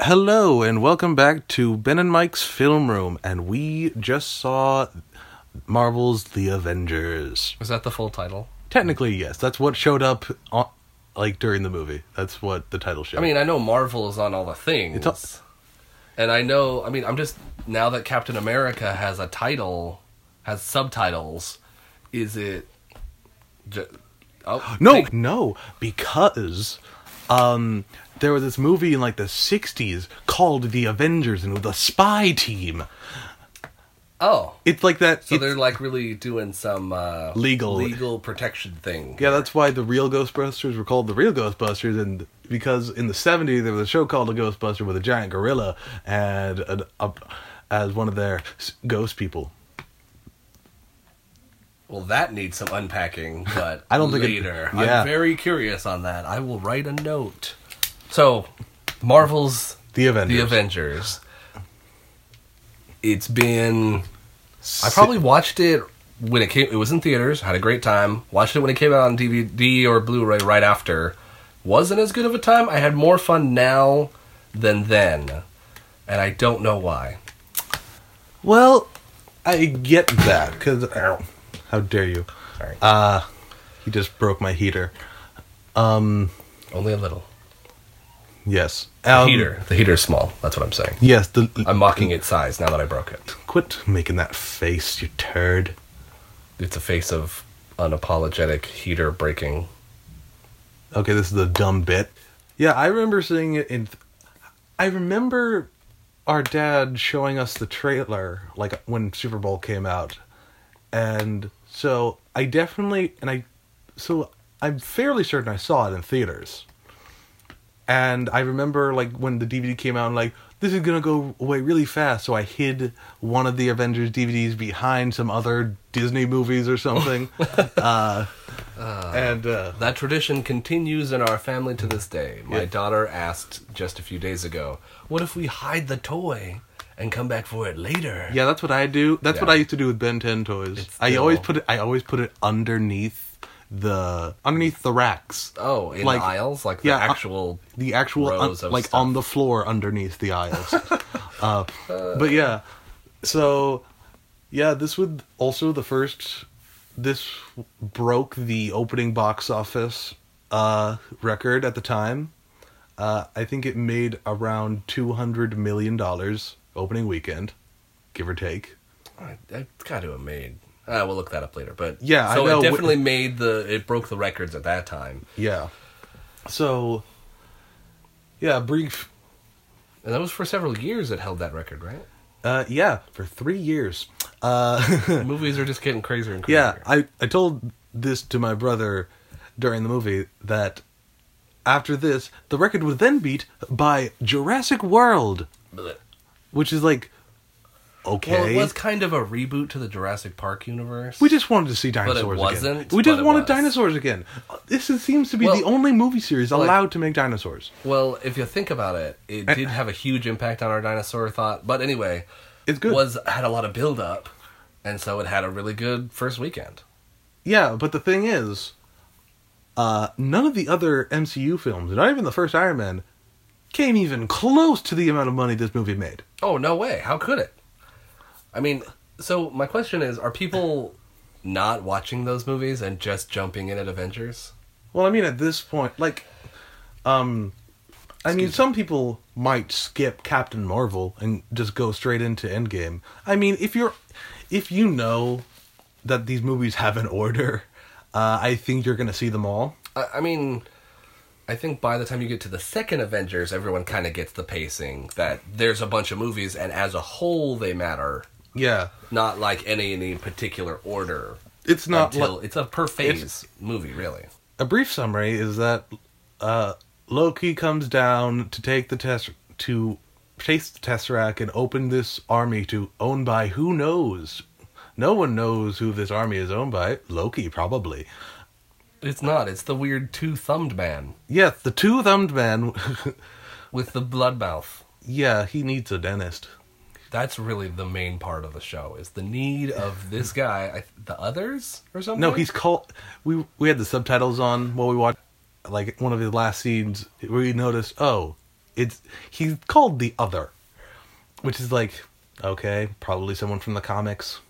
Hello and welcome back to Ben and Mike's Film Room, and we just saw Marvel's The Avengers. Was that the full title? Technically, yes, that's what showed up, on, like during the movie. That's what the title showed. I mean, I know Marvel is on all the things. All- and I know, I mean, I'm just, now that Captain America has a title, has subtitles, is it. Ju- oh, no, think- no, because um, there was this movie in like the '60s called The Avengers, and it was a spy team. Oh. It's like that. So they're like really doing some uh, Legal. legal protection thing. Yeah, that's why the real Ghostbusters were called the real Ghostbusters, and because in the '70s there was a show called The Ghostbuster with a giant gorilla and an, a, as one of their ghost people. Well, that needs some unpacking, but I don't think it- later. yeah. I'm very curious on that. I will write a note. So, Marvel's The Avengers. The Avengers. It's been. I probably watched it when it came. It was in theaters. Had a great time. Watched it when it came out on DVD or Blu-ray right after. Wasn't as good of a time. I had more fun now than then, and I don't know why. Well, I get that because how dare you? Sorry, Uh he just broke my heater. Um, only a little. Yes, The um, heater. The heater's small. That's what I'm saying. Yes, the I'm mocking its size now that I broke it. quit making that face, you turd. It's a face of unapologetic heater breaking. Okay, this is a dumb bit. Yeah, I remember seeing it in. I remember our dad showing us the trailer, like when Super Bowl came out, and so I definitely and I, so I'm fairly certain I saw it in theaters. And I remember like when the DVD came out, and like this is gonna go away really fast, so I hid one of the Avengers DVDs behind some other Disney movies or something. uh, and uh, That tradition continues in our family to this day. My daughter asked just a few days ago, "What if we hide the toy and come back for it later?" Yeah, that's what I do. That's what I used to do with Ben 10 toys. It's I always put it. I always put it underneath the underneath the racks. Oh, in Like- the aisles, like the yeah, uh, actual. The actual un- of like stuff. on the floor underneath the aisles. uh, but yeah, so yeah, this would also the first. This broke the opening box office uh, record at the time. Uh, I think it made around two hundred million dollars opening weekend, give or take. I, it's got to have made. Uh, we'll look that up later. But Yeah, I so know. it definitely made the. It broke the records at that time, Yeah. So, yeah, brief. and that was for several years. It held that record, right? Uh, yeah, for three years. Uh, Movies are just getting crazier and crazier. yeah, I I told this to my brother during the movie that after this, the record would then beat by Jurassic World, Blech. which is like, okay. Well, it was kind of a reboot to the Jurassic Park universe. we just wanted to see dinosaurs wasn't, again. We just but it wanted was. dinosaurs again. This seems to be Well, the only movie series like- allowed to make dinosaurs. Well, if you think about it, it I- did have a huge impact on our dinosaur thought. But anyway, It's good. was had a lot of build up, and so it had a really good first weekend. Yeah, but the thing is, uh, none of the other MCU films, not even the first Iron Man, came even close to the amount of money this movie made. Oh no way! How could it? I mean, so my question is: Are people not watching those movies and just jumping in at Avengers? Well, I mean, at this point, like, um, I mean, Excuse some people might skip Captain Marvel and just go straight into Endgame. I mean, if you're, if you know that these movies have an order, uh, I think you're gonna see them all. I, I mean, I think by the time you get to the second Avengers, everyone kind of gets the pacing that there's a bunch of movies, and as a whole, they matter. Yeah, Not like any in any particular order. it's not until like- it's a per phase movie, really. a brief summary is that uh, Loki comes down to take the test to chase the Tesseract and open this army to owned by who knows. No one knows who this army is owned by. Loki probably. It's not. It's the weird two-thumbed man Yes, the two thumbed man. with the blood mouth. yeah, he needs a dentist. That's really the main part of the show. Is the need of this guy, I, the others or something? No, he's called. We we had the subtitles on while we watched. Like one of his last scenes, where we noticed, oh, it's he's called the other, which is like okay, probably someone from the comics.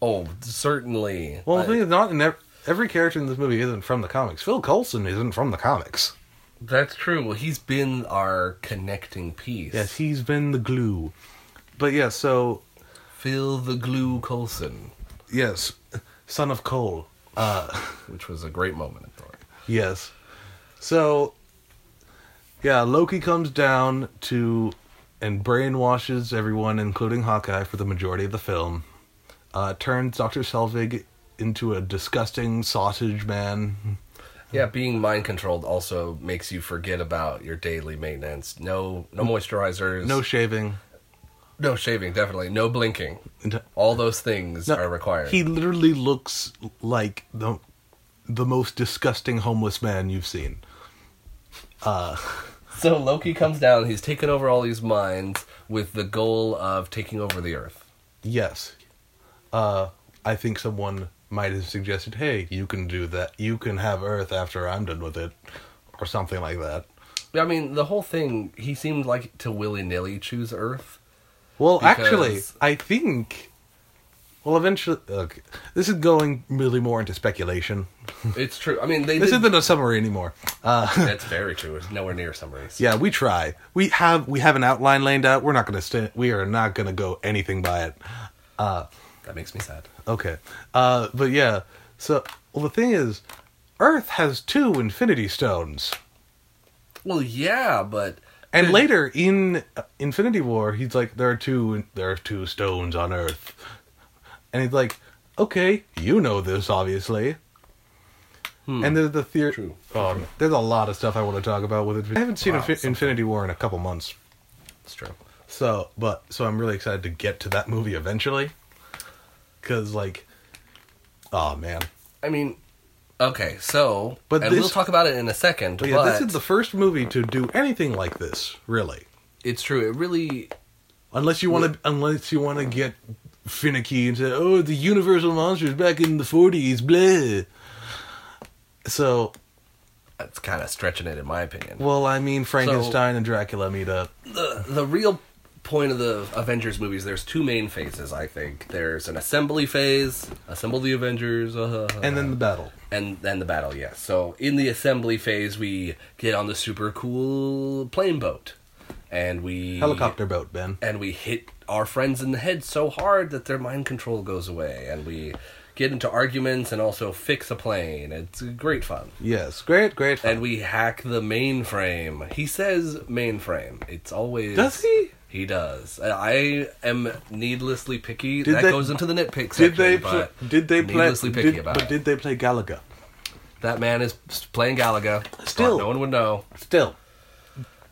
Oh, certainly. Well, the I- thing is, not in ev- every character in this movie isn't from the comics. Phil Coulson isn't from the comics. that's true. Well, he's been our connecting piece. Yes, he's been the glue. But yeah, so Phil the Glue Coulson, yes, son of Cole. Uh, which was a great moment in Thor. yes. So yeah, Loki comes down to and brainwashes everyone, including Hawkeye, for the majority of the film. Uh, turns Doctor Selvig into a disgusting sausage man. Yeah, being mind controlled also makes you forget about your daily maintenance. No, no moisturizers. No shaving. No shaving. Definitely no blinking. All those things No, are required. He literally looks like the the most disgusting homeless man you've seen. so Loki comes down. He's taken over all these minds with the goal of taking over the Earth. Yes. Uh, I think someone might have suggested, "Hey, you can do that. You can have Earth after I'm done with it," or something like that. I mean, the whole thing. He seemed like to willy nilly choose Earth. Well, Because- actually, I think. Well, eventually, okay, this is going really more into speculation. It's true. I mean, they. This did, isn't a summary anymore. Uh, That's very true. It's nowhere near summaries. yeah, we try. We have we have an outline laid out. We're not going to st- We are not going to go anything by it. That makes me sad. Okay. Uh, but yeah. So, well, the thing is, Earth has two Infinity Stones. Well, yeah, but And Dude. later in uh, Infinity War, he's like, "There are two, there are two stones on Earth," and he's like, "Okay, you know this, obviously." Hmm. And there's the theory. True. Oh, there's a lot of stuff I want to talk about with it. I haven't seen Wow, Infi- Infinity War in a couple months, it's true. so but so I'm really excited to get to that movie eventually, because like, oh man, I mean, okay, so But and this- we'll talk about it in a second. but But, yeah, this is the first movie to do anything like this, really. it's true. It really Unless you want to, unless you want to get finicky and say, "Oh, the Universal monsters back in the '40s," blah. So, it's kind of stretching it, in my opinion. well, I mean, Frankenstein and Dracula meet up. the the real point of the Avengers movies, there's two main phases. I think there's an assembly phase, assemble the Avengers, uh, and then the battle. and then the battle. Yes. So in the assembly phase, we get on the super cool plane boat, and we Helicopter boat, Ben. and we hit our friends in the head so hard that their mind control goes away, and we get into arguments and also fix a plane. It's great fun. Yes, great, great. Fun. And we hack the mainframe. He says mainframe. It's always Does he? He does. I am needlessly picky. Did that they- goes into the nitpick section. Did they? Pl- did they play? needlessly picky Did, about but it. did they play Galaga? that man is playing Galaga. Still. no one would know. Still,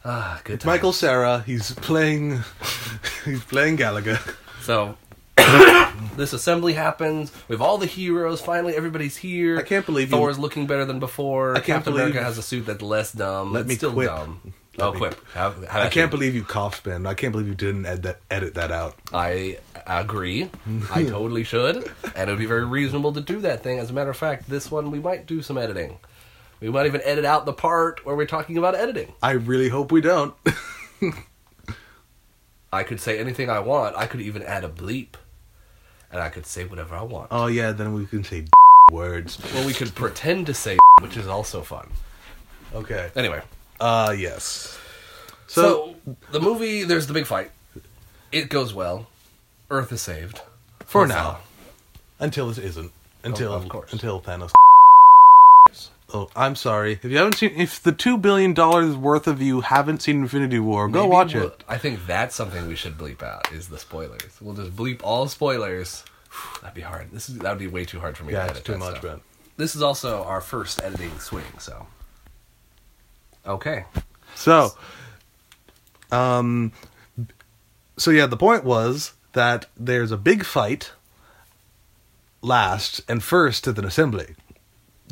Ah, good. it's Michael times. Sarah. He's playing. he's playing Galaga. So this assembly happens. We have all the heroes. Finally, everybody's here. I can't believe you- Thor's looking better than before. I can't Captain believe- America has a suit that's less dumb. Let It's me still quip. dumb. Let oh, me- quip. Have, have I can't believe you coughed, Ben. I can't believe you didn't edit that, edit that out. I agree. I totally should. And it would be very reasonable to do that thing. As a matter of fact, this one we might do some editing. We might even edit out the part where we're talking about editing. I really hope we don't. I could say anything I want. I could even add a bleep. And I could say whatever I want. oh yeah, then we can say words. Well, we could pretend to say which is also fun. Okay. Anyway, Uh yes. so, the movie, there's the big fight. It goes well. Earth is saved. for That's now, all. until this isn't, until of course. until Thanos. Oh, I'm sorry. If you haven't seen, if the two billion dollars worth of you haven't seen Infinity War, go Maybe watch we'll- it. I think that's something we should bleep out is the spoilers. We'll just bleep all spoilers. That'd be hard. This is that would be way too hard for me Yeah, to it's edit too that much. Ben. This is also our first editing swing, so okay. So, um, so yeah, the point was that there's a big fight last and first at an assembly.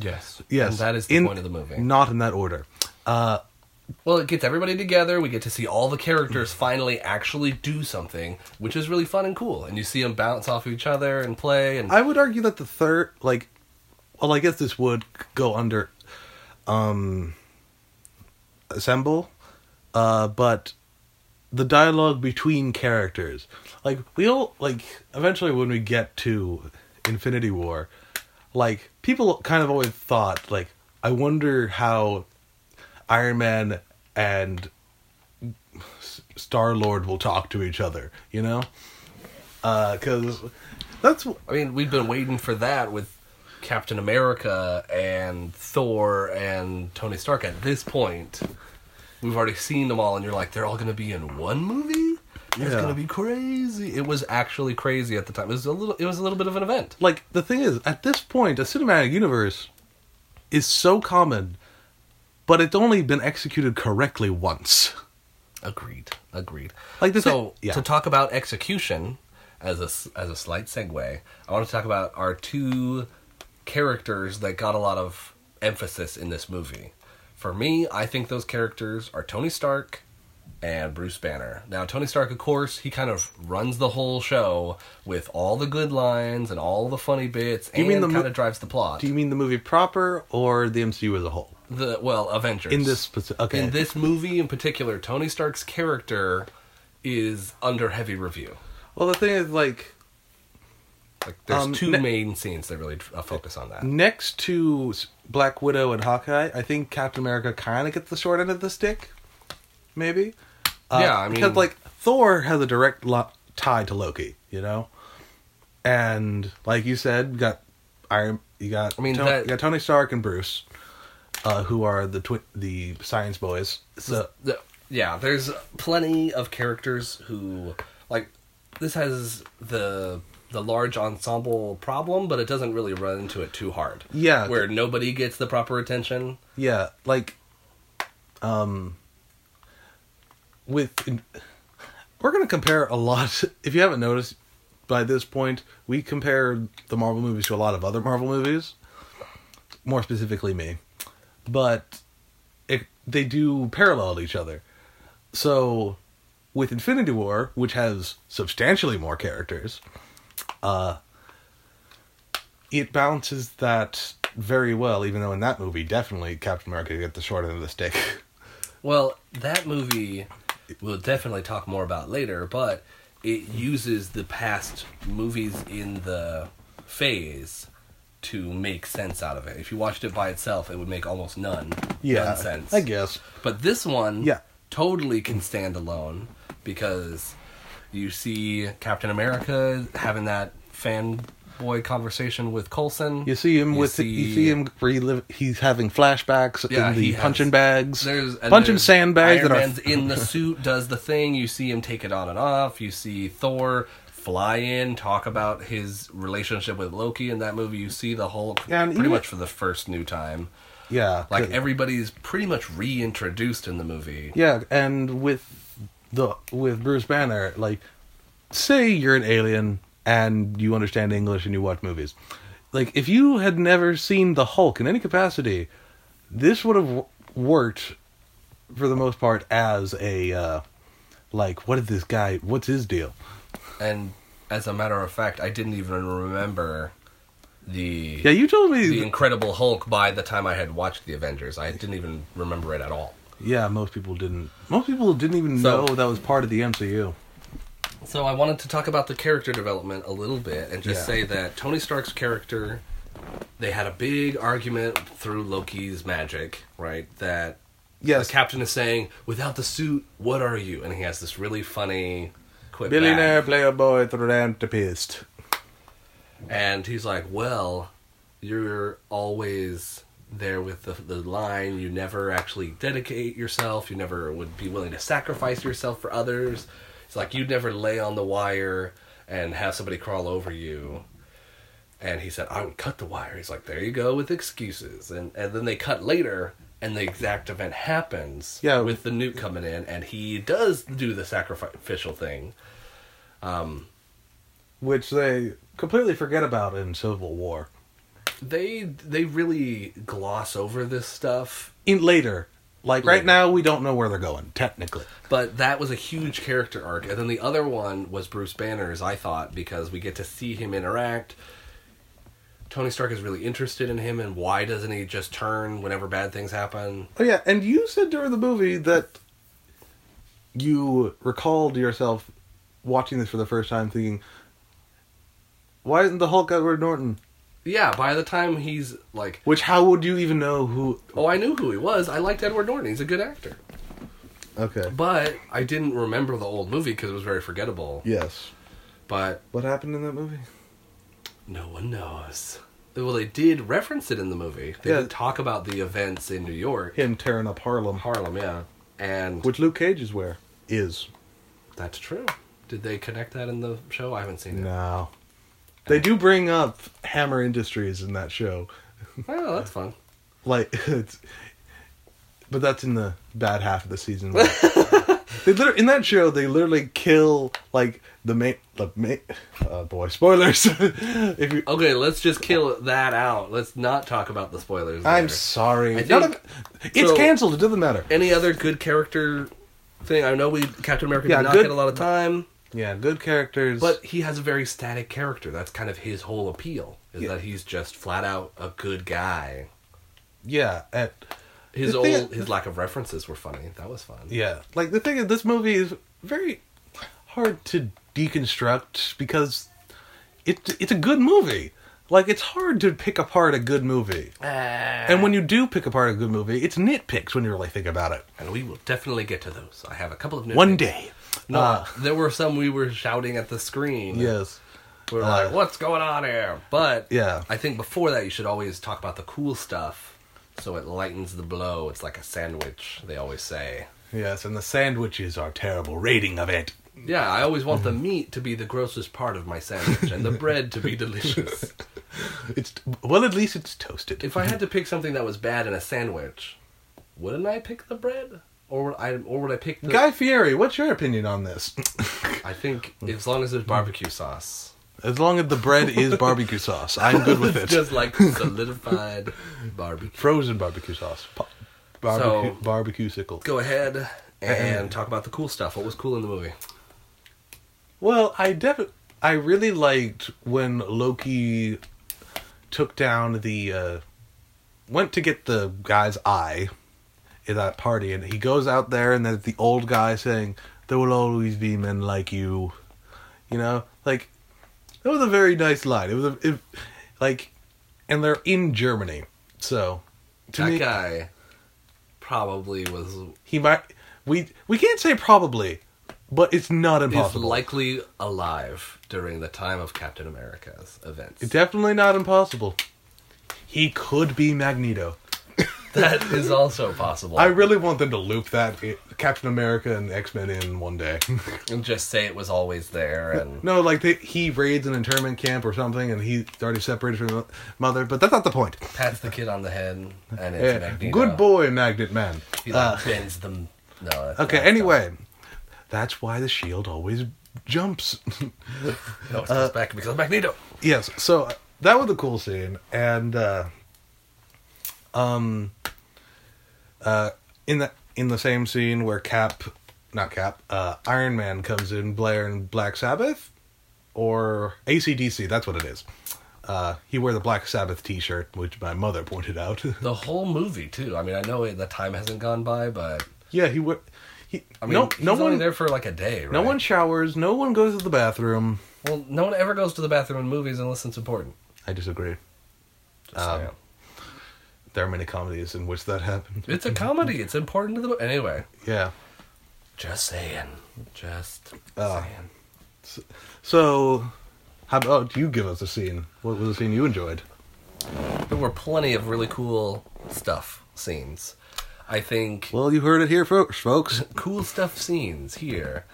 Yes, Yes, and that is the in- point of the movie. Not in that order. Uh, Well, it gets everybody together. We get to see all the characters finally actually do something, which is really fun and cool. And you see them bounce off of each other and play. And I would argue that the third, like, well, I guess this would go under, um, assemble. uh, but the dialogue between characters, like we all like eventually when we get to Infinity War, like people kind of always thought like I wonder how Iron Man and Star Lord will talk to each other, you know? Because that's I mean, we've been waiting for that with Captain America and Thor and Tony Stark. At this point, we've already seen them all, and you're like, they're all going to be in one movie. It's Yeah. going to be crazy. It was actually crazy at the time. It was a little. It was a little bit of an event. like the thing is at this point a cinematic universe is so common, but it's only been executed correctly once. Agreed. Agreed. Like the so thing- yeah. to talk about execution as a s- as a slight segue, I want to talk about our two characters that got a lot of emphasis in this movie. For me, I think those characters are Tony Stark and Bruce Banner. Now, Tony Stark, of course, he kind of runs the whole show with all the good lines and all the funny bits, you and mean the mo- kind of drives the plot. Do you mean the movie proper or the MCU as a whole? the well, Avengers In this specific, okay, in this movie in particular, Tony Stark's character is under heavy review. well, the thing is like Like, there's Um, two ne- main scenes that really uh, focus on that. next to Black Widow and Hawkeye, I think Captain America kind of gets the short end of the stick. Maybe. Uh, Yeah, I because like Thor has a direct lo- tie to Loki, you know, and like you said, you got Iron, you got I mean, Tony, that- you got Tony Stark and Bruce, uh, who are the twi- the science boys. So The- yeah, there's plenty of characters who like this has the the large ensemble problem, but it doesn't really run into it too hard. Yeah. where nobody gets the proper attention. Yeah, like, um, with we're gonna compare a lot. If you haven't noticed by this point, we compare the Marvel movies to a lot of other Marvel movies. More specifically, me, but it they do parallel each other. So, with Infinity War, which has substantially more characters, uh, it balances that very well. Even though in that movie, definitely Captain America get the short end of the stick. Well, that movie we'll definitely talk more about later, but it uses the past movies in the phase to make sense out of it. If you watched it by itself, it would make almost none, yeah, none sense. I guess. But this one, Yeah. totally can stand alone because you see Captain America having that fanboy conversation with Coulson. You see him You with you see him relive. He's having flashbacks Yeah, in the has- punching bags, There's punching there's sandbags Iron that are Man's in the suit, does the thing. You see him take it on and off. You see Thor fly in, talk about his relationship with Loki in that movie. You see the Hulk Yeah, pretty even- much for the first new time. yeah, like everybody's pretty much reintroduced in the movie. Yeah, and with the with Bruce Banner, like say you're an alien and you understand English and you watch movies. Like if you had never seen the Hulk in any capacity, this would have w- worked for the most part as a uh like what is this guy what's his deal? And as a matter of fact, I didn't even remember the Yeah, you told me the Incredible Hulk by the time I had watched the Avengers. I didn't even remember it at all. Yeah, most people didn't. Most people didn't even So- know that was part of the MCU. So I wanted to talk about the character development a little bit and just Yeah. say that Tony Stark's character they had a big argument through Loki's magic, right? That Yes, the captain is saying, "Without the suit, what are you?" And he has this really funny quip billionaire back. playboy philanthropist. and he's like, "Well, you're always there with the the line. You never actually dedicate yourself. You never would be willing to sacrifice yourself for others. It's like you'd never lay on the wire and have somebody crawl over you." And he said, "I would cut the wire." He's like, "There you go with excuses." And and then they cut later. And the exact event happens Yeah. with the nuke coming in, and he does do the sacrificial thing. Um, which they completely forget about in Civil War. They they really gloss over this stuff In later, like Later. right now, we don't know where they're going technically. but that was a huge character arc and then the other one was bruce banner's i thought because we get to see him interact tony stark is really interested in him and why doesn't he just turn whenever bad things happen Oh yeah, and you said during the movie that you recalled yourself watching this for the first time, thinking, "Why isn't the Hulk Edward Norton?" Yeah, by the time he's like, Which how would you even know who? oh, I knew who he was. I liked Edward Norton. He's a good actor. Okay. But I didn't remember the old movie because it was very forgettable. Yes. But What happened in that movie? no one knows. Well, they did reference it in the movie. They Yeah. did talk about the events in New York, Him tearing up Harlem, Harlem, yeah. And which Luke Cage is where is. that's true. Did they connect that in the show? I haven't seen it. No. They do bring up Hammer Industries in that show. Oh, that's fun. Like it's but that's in the bad half of the season. they literally, in that show they literally kill like the main the main oh boy, spoilers. if you Okay, let's just kill that out. Let's not talk about the spoilers. I'm sorry. I None think- of- it's so- canceled, it doesn't matter. Any other good character thing? I know we Captain America Yeah, did not good- get a lot of time, Yeah, good characters. but he has a very static character. That's kind of his whole appeal. Is Yeah. that he's just flat out a good guy. yeah, and His old thing- his lack of references were funny. That was fun. Yeah, like the thing is, this movie is very hard to deconstruct because it it's a good movie. Like it's hard to pick apart a good movie, ah. and when you do pick apart a good movie, it's nitpicks when you really think about it. and we will definitely get to those. I have a couple of nitpicks. One day, No, Uh, there were some we were shouting at the screen. yes, We were Uh, like, "What's going on here?" But Yeah. I think before that, you should always talk about the cool stuff, so it lightens the blow. It's like a sandwich. They always say. yes, and the sandwiches are terrible. Rating of it. Yeah, I always want the meat to be the grossest part of my sandwich, and the bread to be delicious. It's well, at least it's toasted. If I had to pick something that was bad in a sandwich, wouldn't I pick the bread, or would I, or would I pick the? Guy Fieri, what's your opinion on this? I think as long as there's barbecue sauce, as long as the bread is barbecue sauce, I'm good with it. just like solidified barbecue. Frozen barbecue sauce. Pa- Barbecue, So- barbecue sickle. Go ahead and talk about the cool stuff. What was cool in the movie? Well, I definitely, I really liked when Loki took down the, uh, went to get the guy's eye at that party, and he goes out there, and there's the old guy saying, "There will always be men like you," you know, like that was a very nice line. It was a, it, like, and they're in Germany, so to that me, guy probably was he might. We we can't say probably, but it's not is impossible. likely alive during the time of Captain America's events. It's definitely not impossible. He could be Magneto. that is also possible. I really want them to loop that Captain America and X Men in one day. and just say it was always there and no, like they, he raids an internment camp or something, and he's already separated from the mother. But that's not the point. pats the kid on the head and it's Eh, Magneto. good boy, Magnet Man. He Uh, bends them. No. That's okay. not- Anyway, that's why the shield always jumps. No, it goes back because of Magneto. yes. So uh, that was a cool scene, and uh, um, uh, in the in the same scene where Cap, not Cap, uh, Iron Man comes in, Blair and Black Sabbath, or ACDC. That's what it is. Uh, he wore the Black Sabbath T-shirt, which my mother pointed out. The whole movie too. I mean, I know the time hasn't gone by, but yeah, he wore. He, I mean, no, he's no one, there for like a day. Right? no one showers. No one goes to the bathroom. Well, no one ever goes to the bathroom in movies unless it's important. I disagree. Um. There are many comedies in which that happened. It's a comedy. It's important to the anyway. Yeah. Just saying. Just Uh, saying. So, how about you give us a scene? What was a scene you enjoyed? There were plenty of really cool stuff scenes. I think Well, you heard it here first, folks. cool stuff scenes here.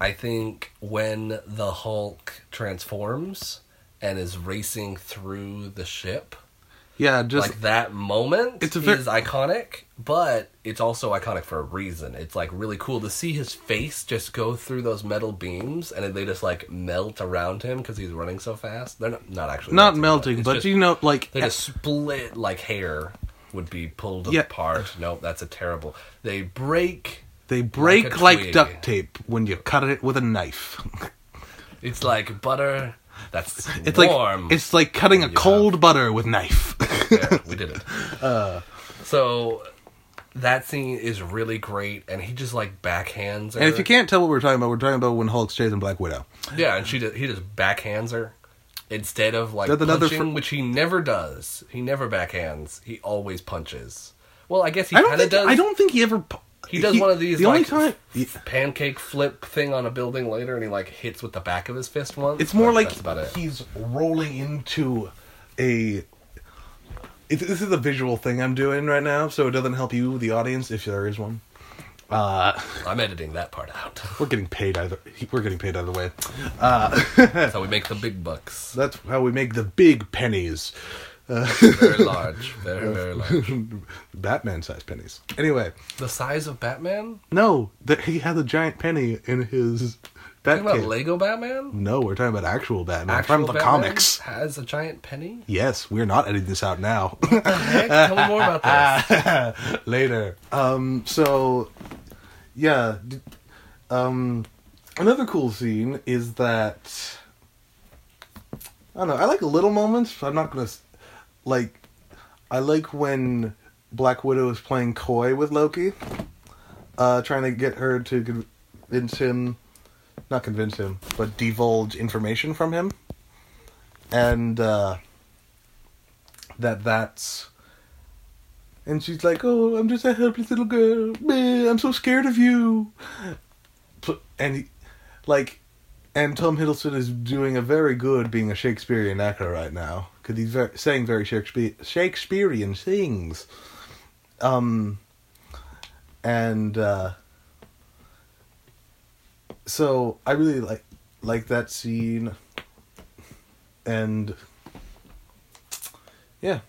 I think when the Hulk transforms and is racing through the ship, Yeah, just like that moment It's is iconic, but it's also iconic for a reason. It's like really cool to see his face just go through those metal beams and they just like melt around him because he's running so fast. They're not, not actually not melting, but just- you know, like they just split like hair would be pulled Yeah. apart. Nope, that's a terrible. They break. they break like like, duct tape when you cut it with a knife. It's like butter that's It's warm. like it's like cutting a cold butter with knife. Yeah, we did it. Uh, so that scene is really great, and he just like backhands her. And if you can't tell what we're talking about, we're talking about when Hulk's chasing Black Widow. yeah, and she just, he just backhands her instead of like That's punching, fr- which he never does. He never backhands. He always punches. Well, I guess he kind of does. I don't think he ever. pu- He does one of these, The only like, time pancake flip thing on a building later, and he like hits with the back of his fist once. it's more but like about it. he's rolling into a. It, this is a visual thing I'm doing right now, so it doesn't help you, the audience, if there is one. Uh, I'm editing that part out. we're getting paid either. We're getting paid either way. That's how we make the big bucks. That's how we make the big pennies. Very large, very very large. Batman-sized pennies. Anyway, The size of Batman. no, that he has a giant penny in his Talking about. Lego Batman. No, we're talking about actual Batman Actual from the Batman comics. has a giant penny. Yes, we're not editing this out now. Heck, tell me more about this. Later. Um. So, yeah. Um. Another cool scene is that I don't know. I like little moments. I'm not gonna like. I like when Black Widow is playing coy with Loki, uh, trying to get her to convince him, not convince him, but divulge information from him, and uh, that that's. And she's like, "Oh, I'm just a helpless little girl. I'm so scared of you." And he, like, and Tom Hiddleston is doing a very good being a Shakespearean actor right now because he's very, saying very Shakespeare, Shakespearean things. Um, and uh, so I really like like that scene, and yeah.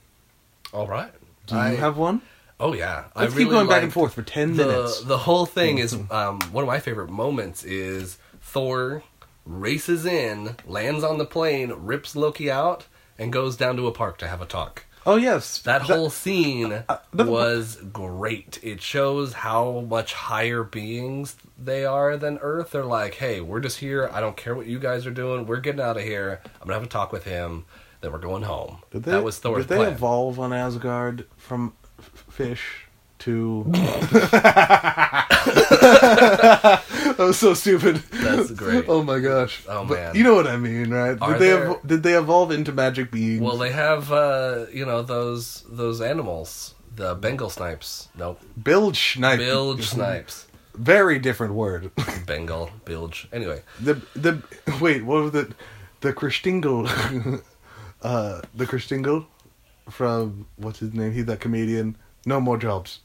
All right. Do you I- have one? Oh yeah. Let's I keep really going back and forth for ten the, minutes. The whole thing is um, one of my favorite moments is Thor races in, lands on the plane, rips Loki out, and goes down to a park to have a talk. Oh yes, That whole scene uh, the- was great. It shows how much higher beings they are than Earth. They're like, hey, we're just here. I don't care what you guys are doing. We're getting out of here. I'm gonna have a talk with him. Then we're going home. Did they, that was Thor's Did they plan. evolve on Asgard from f- fish to? that was so stupid. That's great. Oh my gosh. Oh, But man. You know what I mean, right? Are did they there- evo- did they evolve into magic beings? Well, they have uh, you know those those animals, the Bengal snipes. Nope, bilge snipe. bilge snipes. Very different word. Bengal bilge. Anyway, the the wait, what was the The Christingle, uh, the Christingle from what's his name? He's that comedian. No more jobs.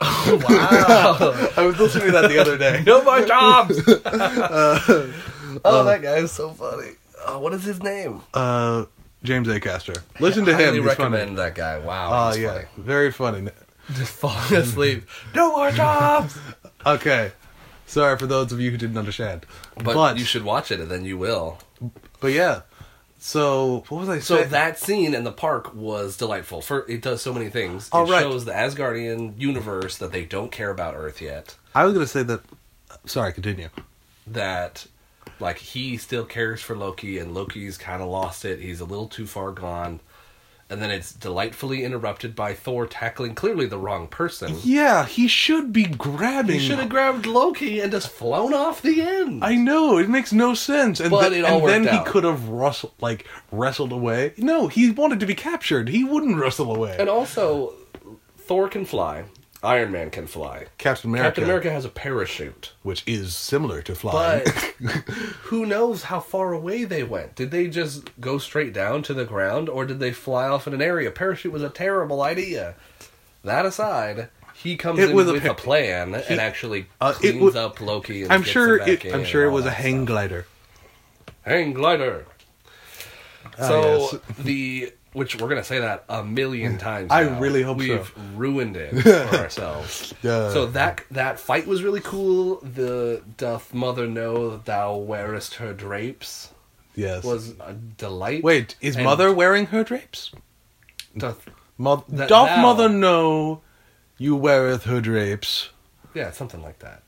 Wow, I was listening to that the other day. no more jobs. Uh, oh, uh, that guy is so funny. Oh, what is his name? Uh, James Acaster. Listen to him. Highly recommend funny. that guy. Wow, Oh yeah, funny. very funny. Just falling asleep. no more jobs. Okay, sorry for those of you who didn't understand. But, But you should watch it, and then you will. but yeah. So what was I saying? So saying? that scene in the park was delightful. For it does so many things. It All right. shows the Asgardian universe that they don't care about Earth yet. I was gonna say that. Sorry, continue. that like he still cares for Loki and Loki's kind of lost it. He's a little too far gone. And then it's delightfully interrupted by Thor tackling clearly the wrong person. Yeah, he should be grabbing. He should have grabbed Loki and just flown off the end. I know it makes no sense, and, But th- it all and then worked he could have wrestled like wrestled away. No, he wanted to be captured. He wouldn't wrestle away. and also, Thor can fly. Iron Man can fly. Captain America, Captain America has a parachute. which is similar to flying. But who knows how far away they went? Did they just go straight down to the ground or did they fly off in an area? Parachute was a terrible idea. That aside, he comes It in a with a, par- plan and actually uh, cleans wa- up Loki. And I'm sure it. I'm sure it was a hang stuff. glider. hang glider. Ah, So yes. the which we're gonna say that a million times. I now. really hope. We've ruined it for ourselves. Yeah. So that that fight was really cool. The doth mother know that thou wearest her drapes Yes. was a delight. Wait, is And mother wearing her drapes? doth Mo- That doth thou- mother know you weareth her drapes? yeah something like that.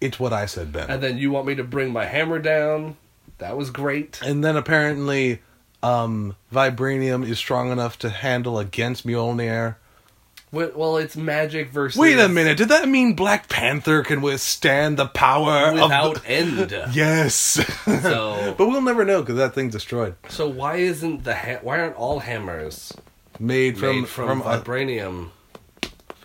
It's what I said, Ben. And then you want me to bring my hammer down. That was great. And then apparently, um, vibranium is strong enough to handle against Mjolnir. Well, it's magic versus. Wait a minute. Did that mean Black Panther can withstand the power Without of the... end. Yes. So, but we'll never know because that thing's destroyed. so why isn't the ha- why aren't all hammers Made from made from, from, uh, vibranium?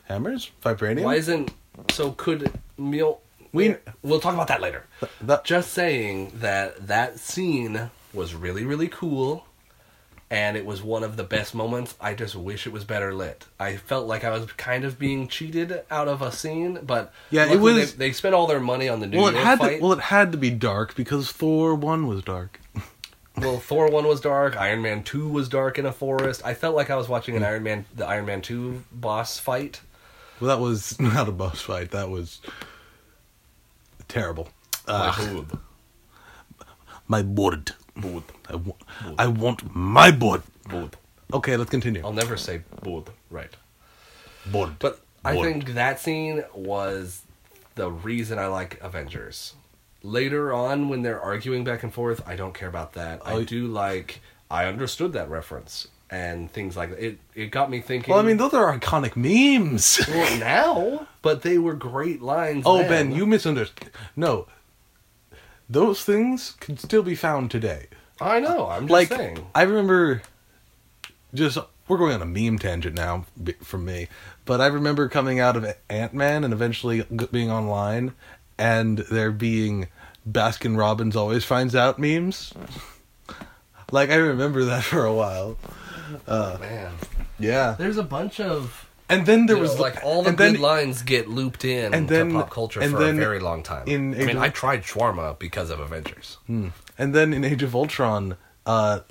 hammers, vibranium. Why isn't so? Could Mjol? We- we'll talk about that later. that? Just saying that that scene was really really cool, and it was one of the best moments. I just wish it was better lit. I felt like I was kind of being cheated out of a scene, but Yeah, it was- They, they spent all their money on the New well, it York had fight. to. Well, it had to be dark because Thor one was dark. Well, Thor one was dark. Iron Man two was dark in a forest. I felt like I was watching an Iron Man, the Iron Man two boss fight. Well, that was not a boss fight. That was terrible. Uh, my board. Bood. I, wa- I want my board. Bood. Okay, let's continue. I'll never say bood. Right. Board. But I Board. think that scene was the reason I like Avengers. Later on, when they're arguing back and forth, I don't care about that. Oh, I do like. I understood that reference and things like that. It it got me thinking. Well, I mean, those are iconic memes. well, now, but they were great lines. oh, then. Ben, you misunderstood. No, those things can still be found today. I know. I'm just like saying. I remember just we're going on a meme tangent now from me, but I remember coming out of Ant Man and eventually being online and there being Baskin Robbins always finds out memes. Like I remember that for a while. Oh, uh, man, Yeah, there's a bunch of and then there you know, was like all the good then, lines get looped in and then- to pop culture and for then a very long time. in I mean, of- I tried shawarma because of Avengers. and then in Age of Ultron, uh,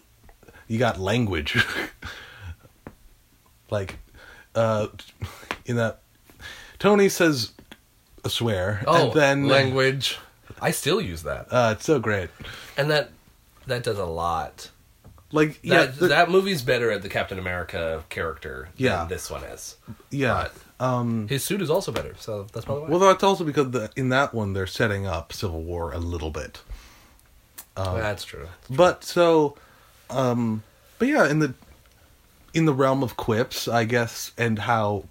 you got language. like, uh, in that Tony says a swear, Oh, and then language. I still use that, Uh, it's so great. and that that does a lot. Like, yeah, That the- that movie's better at the Captain America character Yeah. than this one is. yeah. Um, His suit is also better, so that's probably why. well, that's also because the, in that one they're setting up Civil War a little bit. that's true. But so, um, but yeah, in the in the realm of quips, I guess, and how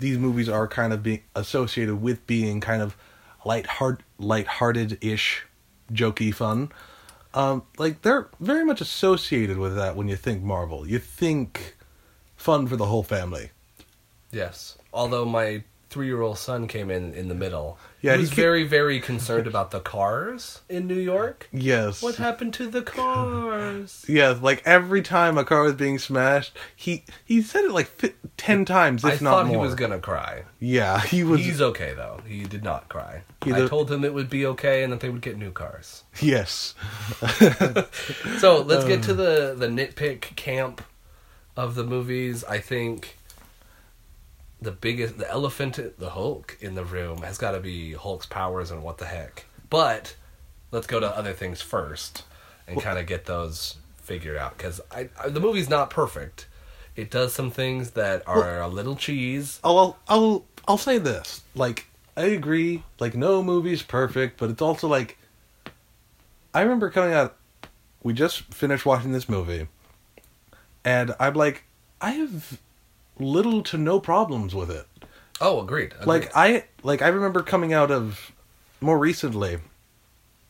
these movies are kind of being associated with being kind of light heart light-hearted ish, jokey fun. Um, like they're very much associated with that when you think Marvel. You think fun for the whole family. Yes. Although my three-year-old son came in in the middle. Yeah, he was he ca- very, very concerned about the cars in New York. Yes. What happened to the cars? Yeah, like every time a car was being smashed, he he said it like fi- ten times, if I not thought more. he was gonna cry. Yeah, he was. He's okay though. He did not cry. I told him it would be okay and that they would get new cars. Yes. So let's get Uh. to the the nitpick camp of the movies. I think the biggest, the elephant, the Hulk in the room has got to be Hulk's powers and what the heck. But let's go to other things first and kind of get those figured out because I, I the movie's not perfect. It does some things that are a little cheese. Oh, I'll I'll I'll say this. Like I agree. Like no movie's perfect, but it's also like I remember coming out. We just finished watching this movie, and I'm like, I have little to no problems with it. Oh, agreed. agreed. Like I like I remember coming out of more recently.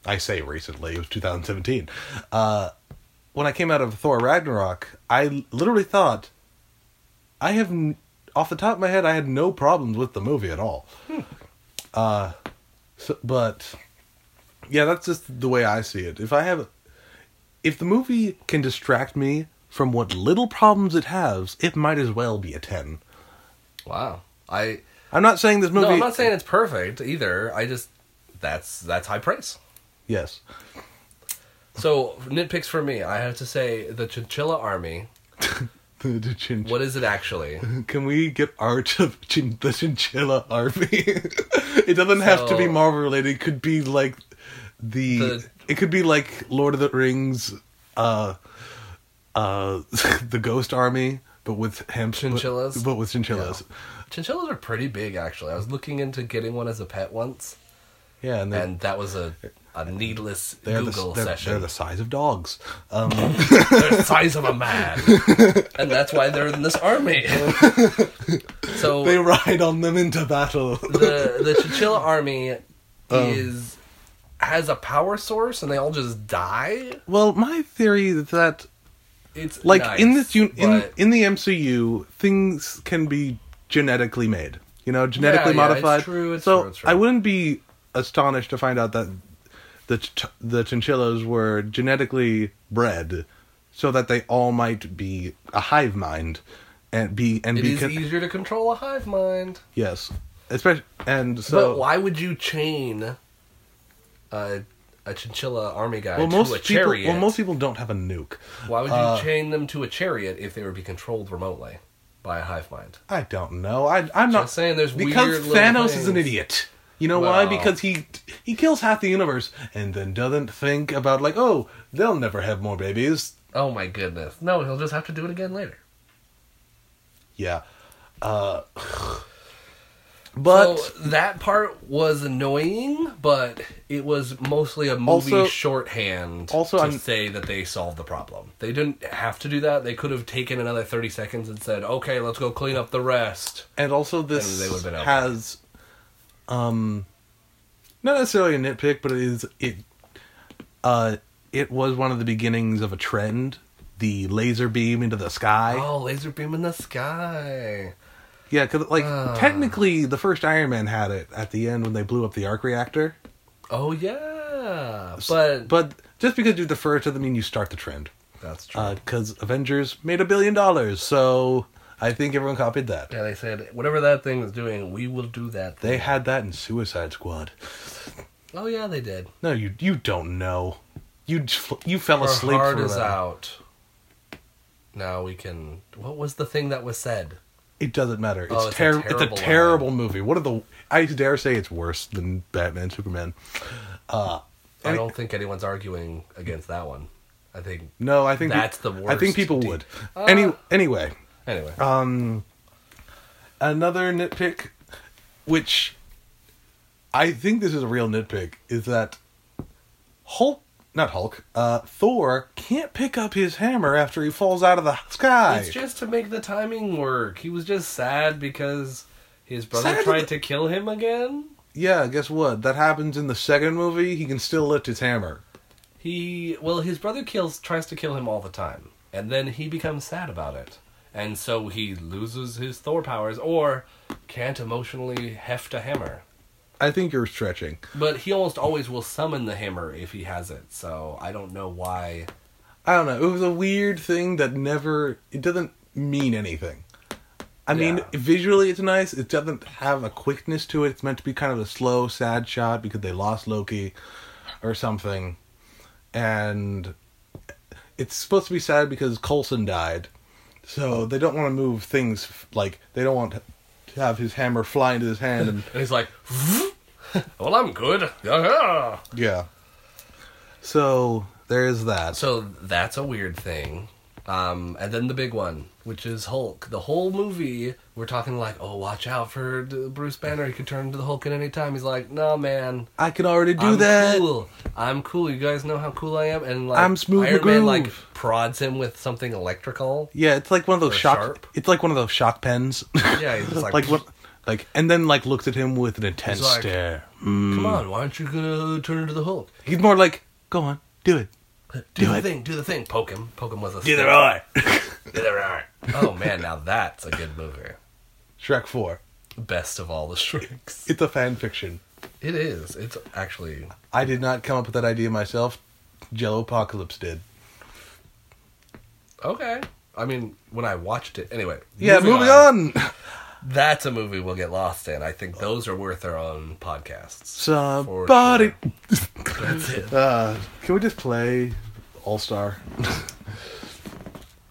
I say recently, it was 2017. Uh, when I came out of Thor Ragnarok, I literally thought I have n- off the top of my head I had no problems with the movie at all. Uh so, but yeah, that's just the way I see it. If I have if the movie can distract me from what little problems it has, it might as well be a 10. wow. I I'm not saying this movie no, I'm not saying it's perfect either. I just that's that's high praise. Yes. So nitpicks for me, I have to say the Chinchilla Army. The, the chin- What is it actually? Can we get art of chin- the chinchilla army? it doesn't have to be So- Marvel related. It could be like the, The- It could be like Lord of the Rings, uh, uh, the Ghost Army, but with hemp Chinchillas? But, but with chinchillas. Chinchillas are pretty big, actually. I was looking into getting one as a pet once. Yeah, and, and that was a a needless they're, Google the, they're, session. they're the size of dogs. Um, they're the size of a man, and that's why they're in this army. so they ride on them into battle. the the chinchilla army Um. is has a power source, and they all just die. well, my theory is that It's like in this un- in but- in the MCU, things can be genetically made. You know, genetically yeah, it's modified. true, it's so true, it's true. I wouldn't be astonished to find out that the ch- the chinchillas were genetically bred so that they all might be a hive mind and be and it be is con- easier to control a hive mind. yes, especially and so but why would you chain a, a chinchilla army guy well to most a people chariot? well most people don't have a nuke. Why would you uh, chain them to a chariot if they would be controlled remotely by a hive mind? I don't know. I I'm not Just saying, there's because weird little Thanos is an idiot. You know why? Because he he kills half the universe and then doesn't think about like, oh, they'll never have more babies. Oh my goodness! No, he'll just have to do it again later. Yeah. Uh but so that part was annoying, but it was mostly a movie Also- shorthand also to I'm- say that they solved the problem. They didn't have to do that. They could have taken another thirty seconds and said, "Okay, let's go clean up the rest." and also And this been has um not necessarily a nitpick, but it is it uh it was one of the beginnings of a trend. The laser beam into the sky. Oh, laser beam in the sky. Yeah, because like Ah. technically, the first Iron Man had it at the end when they blew up the arc reactor. Oh yeah, but But just because you defer to them, mean you start the trend. that's true. Because Avengers made a billion dollars, so I think everyone copied that. yeah, they said whatever that thing is doing, we will do that. Thing. They had that in Suicide Squad. Oh yeah, they did. No, you you don't know. You you fell Our asleep heart is that. out. Now we can. What was the thing that was said? It doesn't matter. It's, Oh, it's a ter- it's a terrible terrible movie. One of the I dare say it's worse than Batman Superman. Uh, I don't think anyone's arguing against that one. I think no, I think That's the worst. I think people would. Uh, Any anyway, anyway. Um, another nitpick, which I think this is a real nitpick, is that Hulk, not Hulk, uh, Thor can't pick up his hammer after he falls out of the sky. it's just to make the timing work. He was just sad because his brother Sad tried to kill him again. yeah, guess what? That happens in the second movie. He can still lift his hammer. He well, his brother kills tries to kill him all the time, and then he becomes sad about it, and so he loses his Thor powers or can't emotionally heft a hammer. I think you're stretching. But he almost always will summon the hammer if he has it. So I don't know why. I don't know. It was a weird thing that never. It doesn't mean anything. I mean, visually it's nice. It doesn't have a quickness to it. It's meant to be kind of a slow, sad shot because they lost Loki or something. And it's supposed to be sad because Coulson died. So they don't want to move things like they don't want to have his hammer fly into his hand and And he's like, "Well, I'm good." Yeah. yeah. So there is that. So that's a weird thing. Um, and then the big one, which is Hulk. The whole movie, we're talking like, "Oh, watch out for Bruce Banner. He could turn into the Hulk at any time." He's like, "No, man." I can already do I'm that. Cool. I'm cool. You guys know how cool I am, and like I'm Smooth Iron Man like prods him with something electrical. Yeah, it's like one of those shock. sharp. It's like one of those shock pens. Yeah, he's just like, like what? Like and then like looked at him with an intense like, stare. Come mm. on, why aren't you gonna turn into the Hulk? He's more like, go on, do it. Do, Do the it. thing. Do the thing. Poke him. Poke him with a Do the stick. right. Do the right. Oh man, now that's a good movie. Shrek Four. Best of all the Shreks. It's a fan fiction. It is. It's actually I did not come up with that idea myself. Jello Apocalypse did. okay. I mean, when I watched it, anyway. Yeah, moving on. That's a movie we'll get lost in. I think those are worth their own podcasts. Somebody. That's it. Uh, can we just play All Star?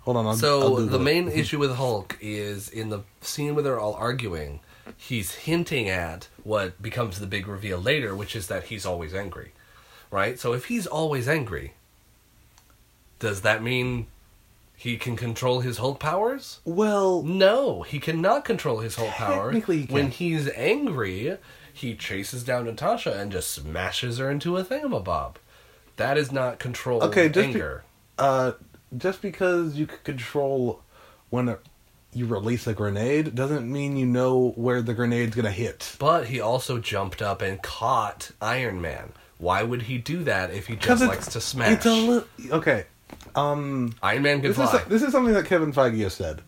Hold on. I'll, I'll So the it. main issue with Hulk is in the scene where they're all arguing. He's hinting at what becomes the big reveal later, which is that he's always angry, right? So if he's always angry, does that mean He can control his Hulk powers? Well, No, he cannot control his Hulk power. Technically he. When he's angry, he chases down Natasha and just smashes her into a thingamabob. That is not control Okay, just be- anger. uh, just because you can control when a, you release a grenade doesn't mean you know where the grenade's gonna hit. But he also jumped up and caught Iron Man. Why would he do that if he just likes to smash? It's a little okay. Um, Iron Man can this is fly. this is something that Kevin Feige has said.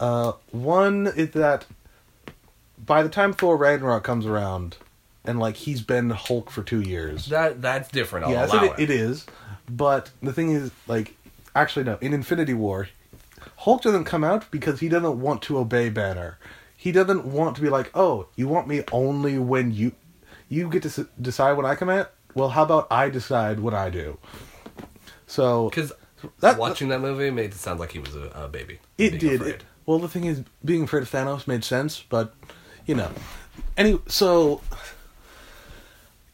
Uh, one is that by the time Thor Ragnarok comes around, and like he's been Hulk for two years. that that's different. I'll yes, allow it, it is. But the thing is, like, actually, no. In Infinity War, Hulk doesn't come out because he doesn't want to obey Banner. He doesn't want to be like, oh, you want me only when you you get to s- decide when I come out. Well, how about I decide what I do? So Because That- watching that movie made it sound like he was a, a baby. It did. It- well, the thing is, being afraid of Thanos made sense, but you know. Any so,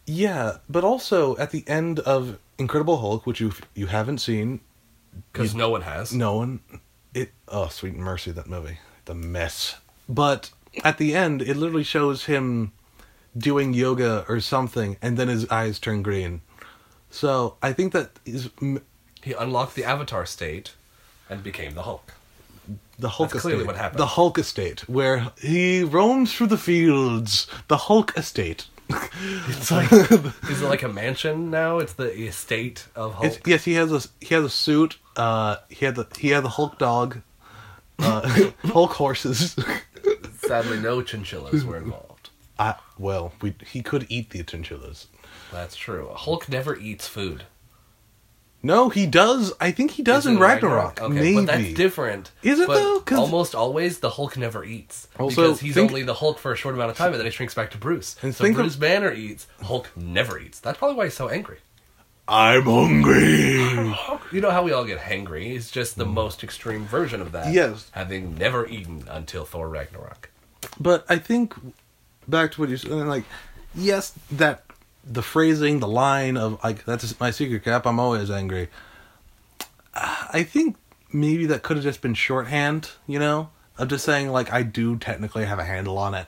yeah, but also at the end of Incredible Hulk, which you you haven't seen, Because no one has. no one, it oh sweet mercy that movie, the mess. But at the end, it literally shows him doing yoga or something, and then his eyes turn green. So I think that is. He unlocked the Avatar state and became the Hulk. the Hulk That's estate. clearly what happened. The Hulk estate, where he roams through the fields. The Hulk estate. It's like is it like a mansion now? It's the estate of Hulk. It's, yes, he has a he has a suit. Uh, he had the he had the Hulk dog. Uh, Hulk horses. Sadly, no chinchillas were involved. I, well, we he could eat the chinchillas. That's true. Hulk never eats food. No, he does. I think he does in Ragnarok. Okay, Maybe. but that's different. Is it But though? 'Cause- almost always the Hulk never eats Also, because he's think- only the Hulk for a short amount of time, and then he shrinks back to Bruce. And so think of- Bruce Banner eats. Hulk never eats. That's probably why he's so angry. I'm hungry. You know how we all get hangry? He's just the most extreme version of that. Yes. having never eaten until Thor Ragnarok. But I think back to what you said, like, yes, that the phrasing, the line of like, "That's my secret cap. I'm always angry." Uh, I think maybe that could have just been shorthand, you know, of just saying like, I do technically have a handle on it.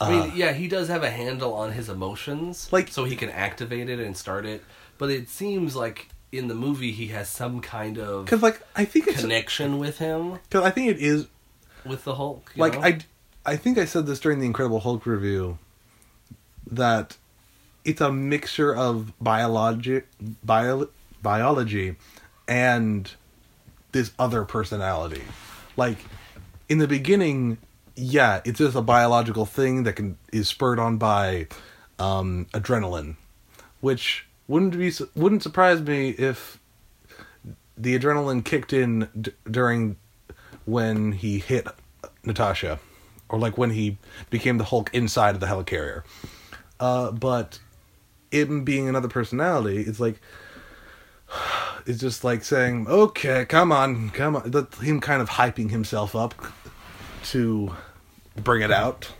I mean, yeah, he does have a handle on his emotions, Like- so he can activate it and start it. But it seems like in the movie he has some kind of Because like, I think it's connection with him, because I think it is with the Hulk. you like know? I, I think I said this during the Incredible Hulk review that it's a mixture of biology, bio, biology, and this other personality. Like in the beginning, yeah, it's just a biological thing that can is spurred on by um, adrenaline, which wouldn't be wouldn't surprise me if the adrenaline kicked in d- during when he hit Natasha, or like when he became the Hulk inside of the helicarrier. Uh, but him being another personality, it's like it's just like saying, "Okay, come on, come on." That him kind of hyping himself up to bring it out.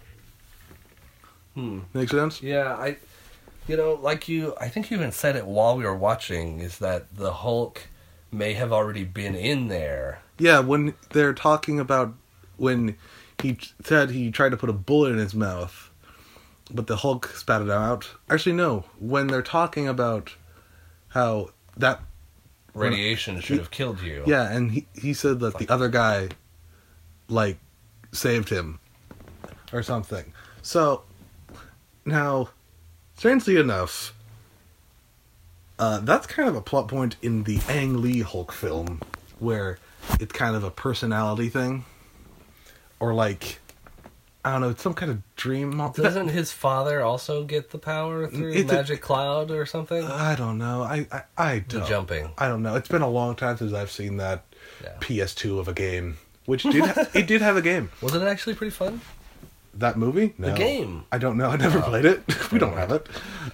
Hmm. Make sense? Yeah, I, you know, like you, I think you even said it while we were watching, is that the Hulk may have already been in there. Yeah, when they're talking about when he t- said he tried to put a bullet in his mouth, but the Hulk spat it out. Actually, no. When they're talking about how that Radiation should have killed you. Yeah, and he he said that the other guy like saved him or something. So now strangely enough uh, that's kind of a plot point in the Ang Lee Hulk film where it's kind of a personality thing or like I don't know, it's some kind of dream Doesn't his father also get the power through It's a- Magic Cloud or something? I don't know. I I, I don't. jumping. I don't know. It's been a long time since I've seen that Yeah. PS2 of a game, which did ha- it did have a game. Wasn't it actually pretty fun? That movie? No. The game. I don't know. I never played it. we don't have it.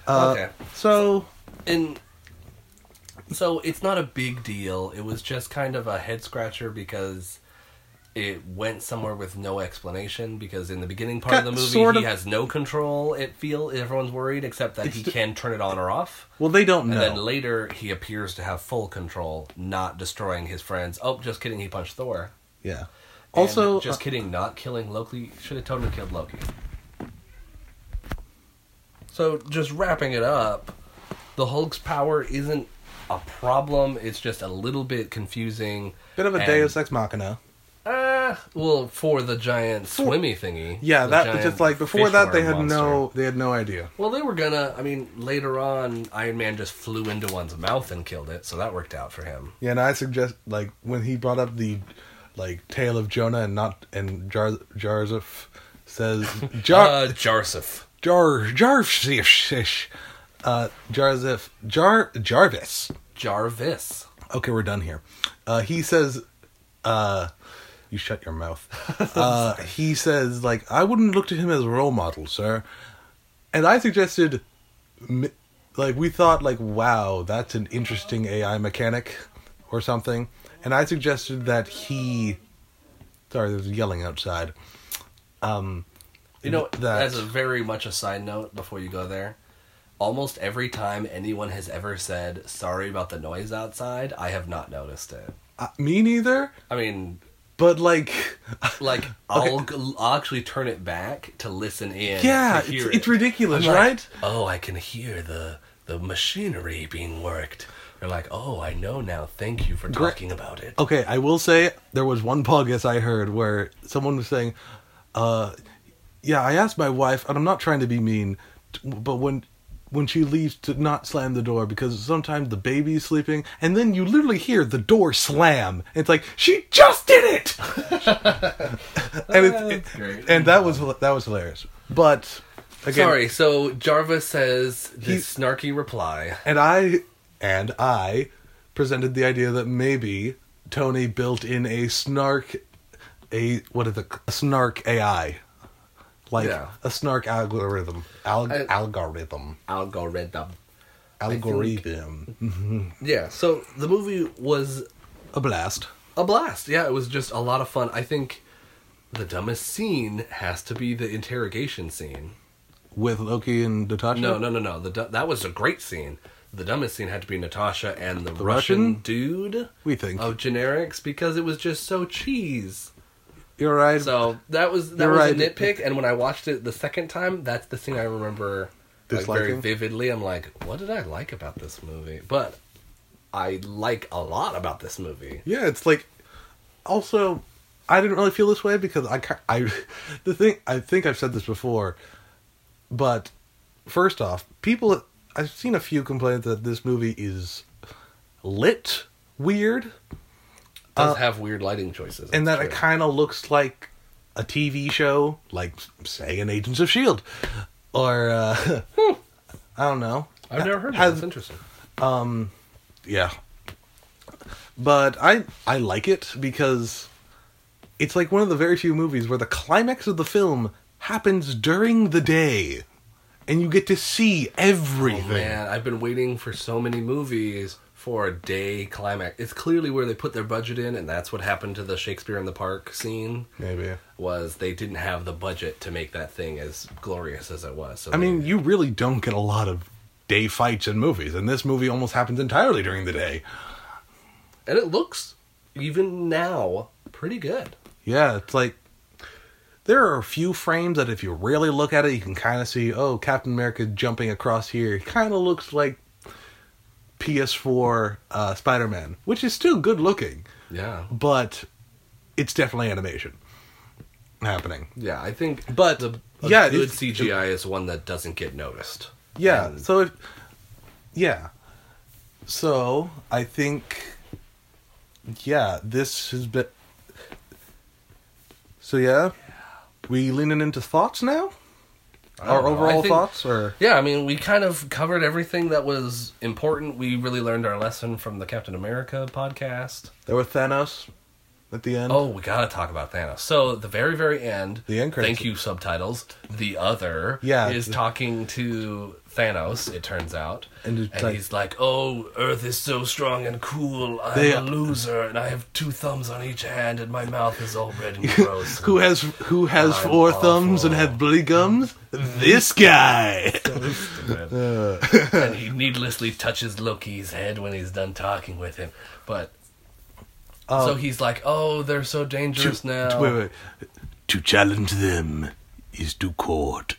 Uh, Okay. So And so it's not a big deal. It was just kind of a head scratcher because it went somewhere with no explanation because in the beginning part of the movie sort he has no control. It feel everyone's worried except that he can turn it on or off. Well, they don't know. And then later he appears to have full control, not destroying his friends. Oh, just kidding, he punched Thor. yeah. And Also, just uh, kidding, not killing Loki. Should have totally killed Loki. So, just wrapping it up, the Hulk's power isn't a problem. It's just a little bit confusing. bit of a Deus Ex Machina. Uh, well, for the giant swimmy thingy. Yeah, that just like before that they had monster. no they had no idea. Well, they were gonna. I mean, later on, Iron Man just flew into one's mouth and killed it, so that worked out for him. Yeah, and I suggest like when he brought up the like tale of Jonah and not and Jar Jarzif says Jar Uh, Jarsif. Jar Jarfish uh Jarzif Jar Jarvis. Jarvis. Okay, we're done here. Uh he says uh you shut your mouth. Uh he says like I wouldn't look to him as a role model, sir. And I suggested like we thought like wow, that's an interesting AI mechanic or something. And I suggested that he sorry, there's yelling outside. Um You know, that as a very much a side note before you go there, almost every time anyone has ever said sorry about the noise outside, I have not noticed it. uh, me neither, I mean, but like like I'll, I'll actually turn it back to listen in. yeah, to it's, hear it's it. ridiculous, like, right? Oh, I can hear the the machinery being worked. They're like, oh, I know now. Thank you for talking about it. Okay, I will say there was one podcast I heard where someone was saying, uh, "Yeah, I asked my wife, and I'm not trying to be mean, but when when she leaves to not slam the door because sometimes the baby's sleeping, and then you literally hear the door slam. It's like she just did it, and it's, That's great. and that was that was hilarious. But again, Sorry. So Jarvis says this snarky reply. and I and I presented the idea that maybe Tony built in a snark, a what is it? A snark AI, like Yeah. a snark algorithm, Al- I- algorithm, Algorithm. algorithm, mm-hmm. Yeah. So the movie was a blast. a blast. Yeah, it was just a lot of fun. I think the dumbest scene has to be the interrogation scene. With Loki and Natasha. No, no, no, no. The that was a great scene. The dumbest scene had to be Natasha and the, The Russian, Russian? dude we think of generics because it was just so cheese. You're right. So that was that You're was right. a nitpick. And when I watched it the second time, that's the thing I remember like, very vividly. I'm like, what did I like about this movie? But I like a lot about this movie. Yeah, it's like also I didn't really feel this way because I I the thing I think I've said this before, but first off, people I've seen a few complain that this movie is lit weird does Uh, have weird lighting choices, and that it kind of looks like a TV show, like say an Agents of Shield, or uh, I don't know. I've never heard. Has- Has, That's interesting. Um, yeah. But I I like it because it's like one of the very few movies where the climax of the film happens during the day, and you get to see everything. Oh, man, I've been waiting for so many movies for a day climax. It's clearly where they put their budget in, and that's what happened to the Shakespeare in the Park scene. Maybe. Was they didn't have the budget to make that thing as glorious as it was. So I they- mean, you really don't get a lot of day fights in movies, and this movie almost happens entirely during the day. and it looks even now pretty good. Yeah, it's like there are a few frames that if you really look at it, you can kind of see, oh, Captain America jumping across here. It kind of looks like PS4 uh, Spider Man, which is still good looking, Yeah, but it's definitely animation happening. yeah. I think, But, the a yeah, good CGI is one that doesn't get noticed. Yeah, And- so if, yeah. So I think, yeah, this has been. So yeah, we leaning into thoughts now. Our know. Overall think- thoughts, or Yeah, I mean, we kind of covered everything that was important. We really learned our lesson from the Captain America podcast. there was Thanos at the end. Oh, we gotta talk about Thanos. So, the very, very end, The end credits. thank you, subtitles. The other Yeah. is talking to Thanos. It turns out, And and, like- he's like, "Oh, Earth is so strong and cool. I'm They- a loser, and I have two thumbs on each hand, and my mouth is all red and gross." Who has who has I'm four thumbs and awful. had bloody gums? This guy. and he needlessly touches Loki's head when he's done talking with him. But so um, he's like, "Oh, they're so dangerous now." Wait, wait. To challenge them is to court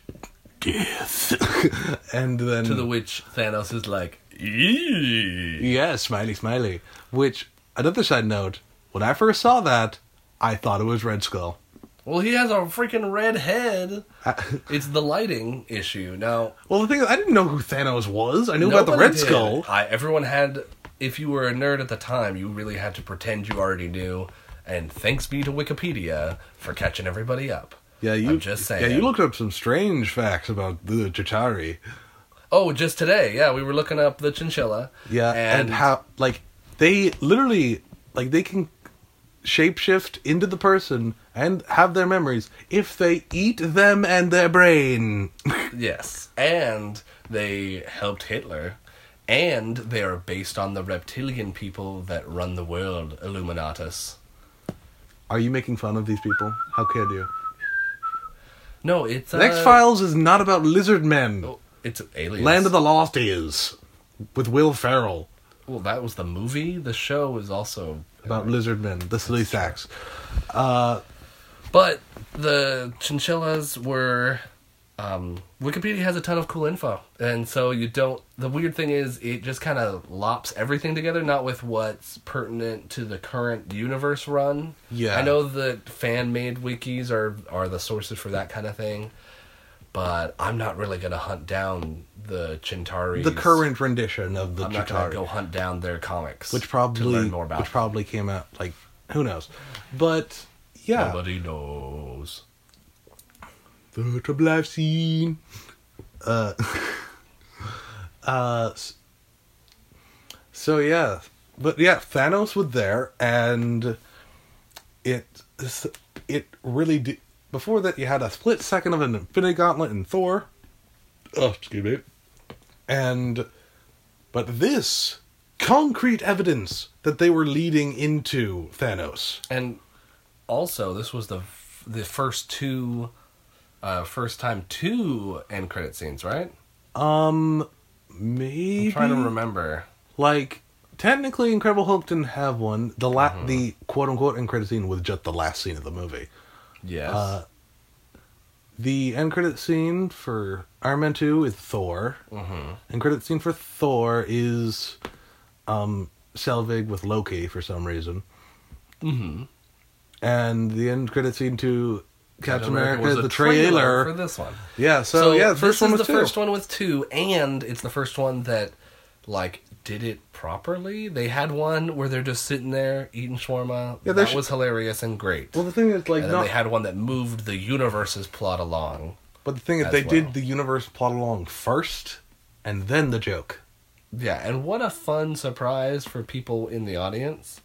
death. and then To the which Thanos is like, "Eee." yeah, smiley, smiley. Which another side note: when I first saw that, I thought it was Red Skull. Well, he has a freaking red head. It's the lighting issue. Now, well, the thing is, I didn't know who Thanos was. I knew about the Red did. Skull. I, everyone had. If you were a nerd at the time, you really had to pretend you already knew. And thanks be to Wikipedia for catching everybody up. Yeah, you I'm just saying. Yeah, you looked up some strange facts about the Chitauri. Oh, just today, yeah, we were looking up the chinchilla. Yeah, and, and, how like they literally like they can shapeshift into the person and have their memories if they eat them and their brain. Yes, and they helped Hitler, and they are based on the reptilian people that run the world, Illuminatus. Are you making fun of these people? How could you? No, it's uh, X Files is not about lizard men. oh, it's aliens. Land of the Lost is with Will Ferrell Well, that was the movie. The show is also about lizard men, the Sleestaks. Uh, But the chinchillas were. Um, Wikipedia has a ton of cool info, and so you don't. The weird thing is, it just kind of lops everything together, not with what's pertinent to the current universe run. Yeah. I know that fan made wikis are are the sources for that kind of thing, but I'm not really gonna hunt down the Chintari. the current rendition of the I'm not gonna go hunt down their comics, which to probably learn more about. which probably came out like who knows but yeah Nobody knows. The trouble i've seen. Uh uh so yeah. But yeah thanos was there and it it really did before that you had a split second of an infinity gauntlet in thor. Oh excuse me. And but this concrete evidence that they were leading into Thanos. And also, this was the f- the first two, uh, first time two end credit scenes, right? Um, maybe I'm trying to remember. like technically, Incredible Hulk didn't have one. The la- Mm-hmm. the quote unquote end credit scene was just the last scene of the movie. Yes. Uh, the end credit scene for Iron Man Two is Thor. mm-hmm. End credit scene for Thor is um Selvig with Loki for some reason. Mm-hmm. And the end credit scene to Captain America, was is a the trailer. for this one. Yeah, so, yeah, the first this one is was the two. first one with two, and it's the first one that like did it properly. They had one where they're just sitting there eating shawarma. Yeah, that should- was hilarious and great. Well, the thing is, like, and then not. they had one that moved the universe's plot along. but the thing is, they well. did the universe plot along first, and then the joke. Yeah, and what a fun surprise for people in the audience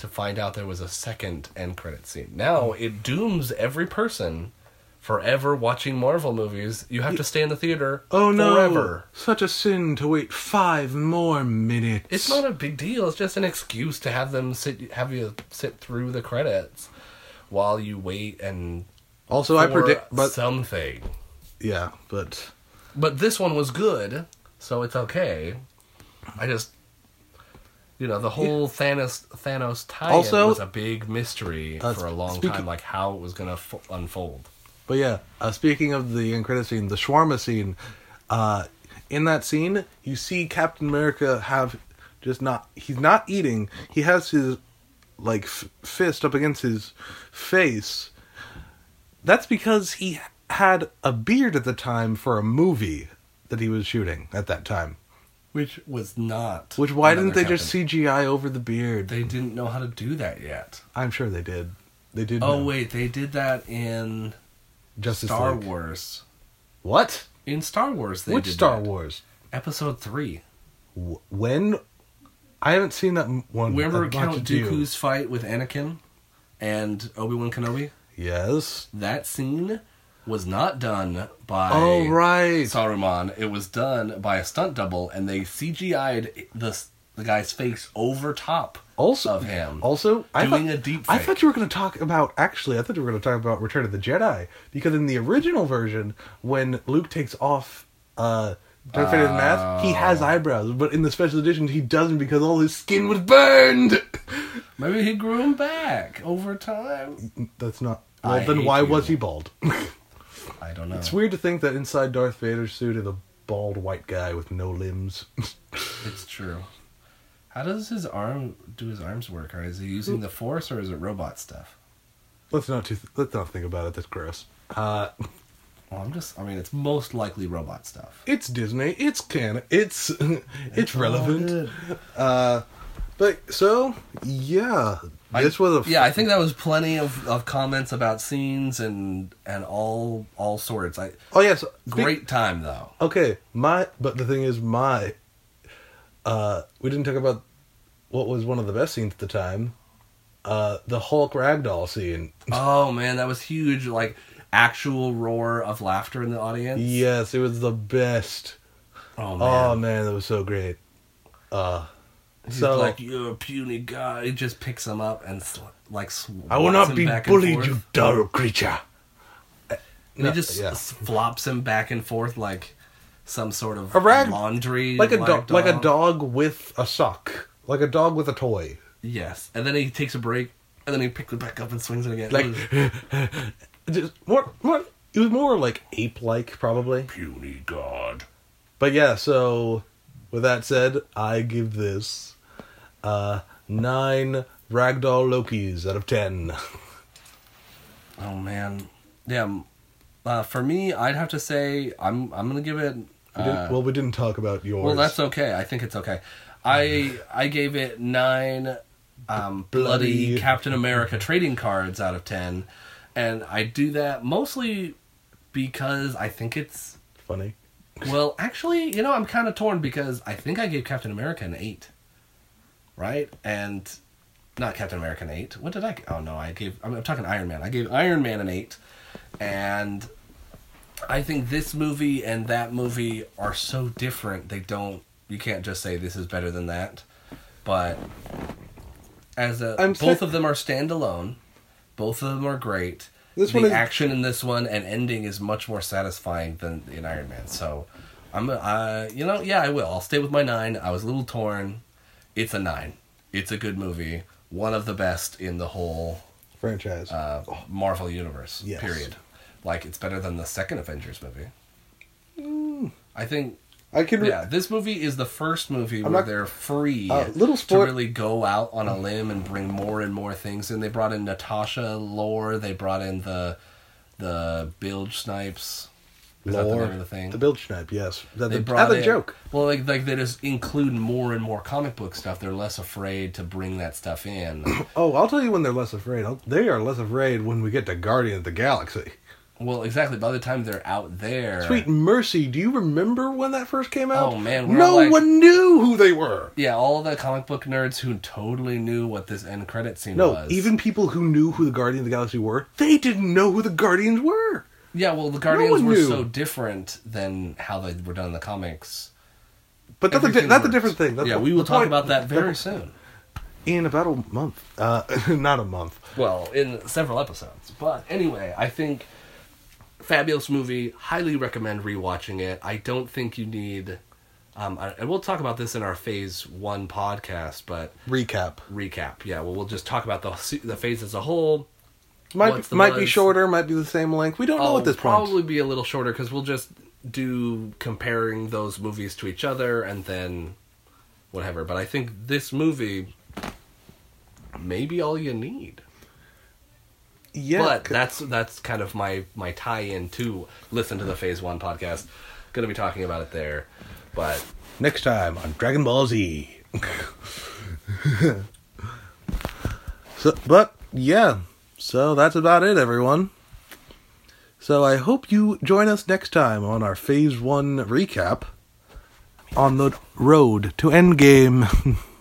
to find out there was a second end credit scene. Now it dooms every person forever watching Marvel movies. You have to stay in the theater Oh no! forever. Such a sin to wait five more minutes. It's not a big deal. It's just an excuse to have them sit, have you sit through the credits while you wait and Also, I predict, but something. yeah, but But this one was good, so it's okay. I just, you know, the whole Thanos Thanos tie Also- was a big mystery Uh, for a long speaking- time, like how it was gonna fo- unfold. but yeah. Uh, speaking of the end credit scene, the shawarma scene. Uh, in that scene, you see Captain America have just not. He's not eating. He has his like f- fist up against his face. That's because he had a beard at the time for a movie that he was shooting at that time. Which was not. Which why didn't they just CGI over the beard? They didn't know how to do that yet. I'm sure they did. They did. Oh know. wait, they did that in Justice Star League. Wars. What? In Star Wars, they Which did Star that. Wars? Episode three. When? I haven't seen that one. Remember Count. Dooku's fight with Anakin and Obi Wan Kenobi? Yes. That scene was not done by Oh right. Saruman. It was done by a stunt double, and they CGI'd the the guy's face over top also of him. Also, I doing thought, a deep I thought you were going to talk about. Actually, I thought you were going to talk about Return of the Jedi because in the original version, when Luke takes off uh, Darth Vader's mask, he Oh. has eyebrows, but in the special edition, he doesn't because all his skin was burned. Maybe he grew him back over time. That's not. I Well, then why you. was he bald? I don't know. it's weird to think that inside Darth Vader's suit is a bald white guy with no limbs. It's true. How does his arm do his arms work? Or is he using the force or is it robot stuff? let's not too, let's not think about it. That's gross. Uh, Well, I'm just. I mean, it's most likely robot stuff. it's Disney. It's canon. It's it's all relevant. Uh, but so yeah, I- this was a Yeah, I think that was plenty of, of comments about scenes and and all all sorts. I oh yes, great time though. Okay, my but the thing is my uh we didn't talk about what was one of the best scenes at the time. Uh the Hulk ragdoll scene. Oh man, that was huge! Like actual roar of laughter in the audience. Yes, it was the best. Oh Oh man, man, that was so great. Uh he's so like you're a puny guy. He just picks him up and sl- like I will not be bullied, you dull creature. And No, he just yeah. flops him back and forth like some sort of A rag- laundry, Like a rag dog like a dog with a sock. Like a dog with a toy. Yes, and then he takes a break, and then he picks it back up and swings it again. Like It was- just more more it was more like ape like probably. puny god. But yeah, so with that said, I give this uh nine ragdoll Lokis out of ten. Oh man, yeah. Uh, for me, I'd have to say I'm I'm gonna give it. We Uh, didn't, well, we didn't talk about yours. well, that's okay. I think it's okay. I I gave it nine um, bloody Bloody. Captain America trading cards out of ten, and I do that mostly because I think it's funny. Well. Actually, you know, I'm kind of torn because I think I gave Captain America an eight, right? And not Captain America an eight. What did I? Oh no, I gave. I'm, I'm talking Iron Man. I gave Iron Man an eight, and I think this movie and that movie are so different. They don't. You can't just say this is better than that. But as a, I'm both sa- of them are standalone. Both of them are great. This the one is- action in this one and ending is much more satisfying than in Iron Man. So, I'm. Uh, you know, yeah, I will. I'll stay with my nine. I was a little torn. It's a nine. It's a good movie. One of the best in the whole Franchise. uh, Marvel universe. Yes. Period. Like it's better than the second Avengers movie. I think. I can. Yeah, this movie is the first movie I'm where not- they're free Uh, little to really go out on a limb and bring more and more things. And they brought in Natasha lore. They brought in the the Bilge Snipes. Is that the Lore. name of the thing? The Bilge Snipe, yes. That they the, brought the in- joke. Well, like like they just include more and more comic book stuff. They're less afraid to bring that stuff in. Oh, I'll tell you when they're less afraid. I'll, they are less afraid when we get to Guardian of the Galaxy. Well, exactly. By the time they're out there, Sweet mercy, do you remember when that first came out? Oh, man, we're no like- one knew who they were. Yeah, all the comic book nerds who totally knew what this end credit scene No, was. even people who knew who the Guardians of the Galaxy were, they didn't know who the Guardians were. yeah, well, the Guardians one were knew. so different than how they were done in the comics. But that's a, that's a different thing. That's yeah, we will talk point- about that very soon. in about a month. Uh, not a month. Well, in several episodes. But anyway, I think fabulous movie. Highly recommend rewatching it. I don't think you need. Um, and we'll talk about this in our Phase One podcast, but Recap recap. Yeah, well, we'll just talk about the the phase as a whole. might What's be, might be shorter, might be the same length. We don't know Oh, at this point. probably be a little shorter because we'll just do comparing those movies to each other and then whatever. But I think this movie may be all you need. Yeah, but c- that's that's kind of my my tie-in to listen to the Phase One podcast. Going to be talking about it there, but next time on Dragon Ball Z. so, but yeah, so that's about it, everyone. So I hope you join us next time on our Phase One recap on the road to Endgame.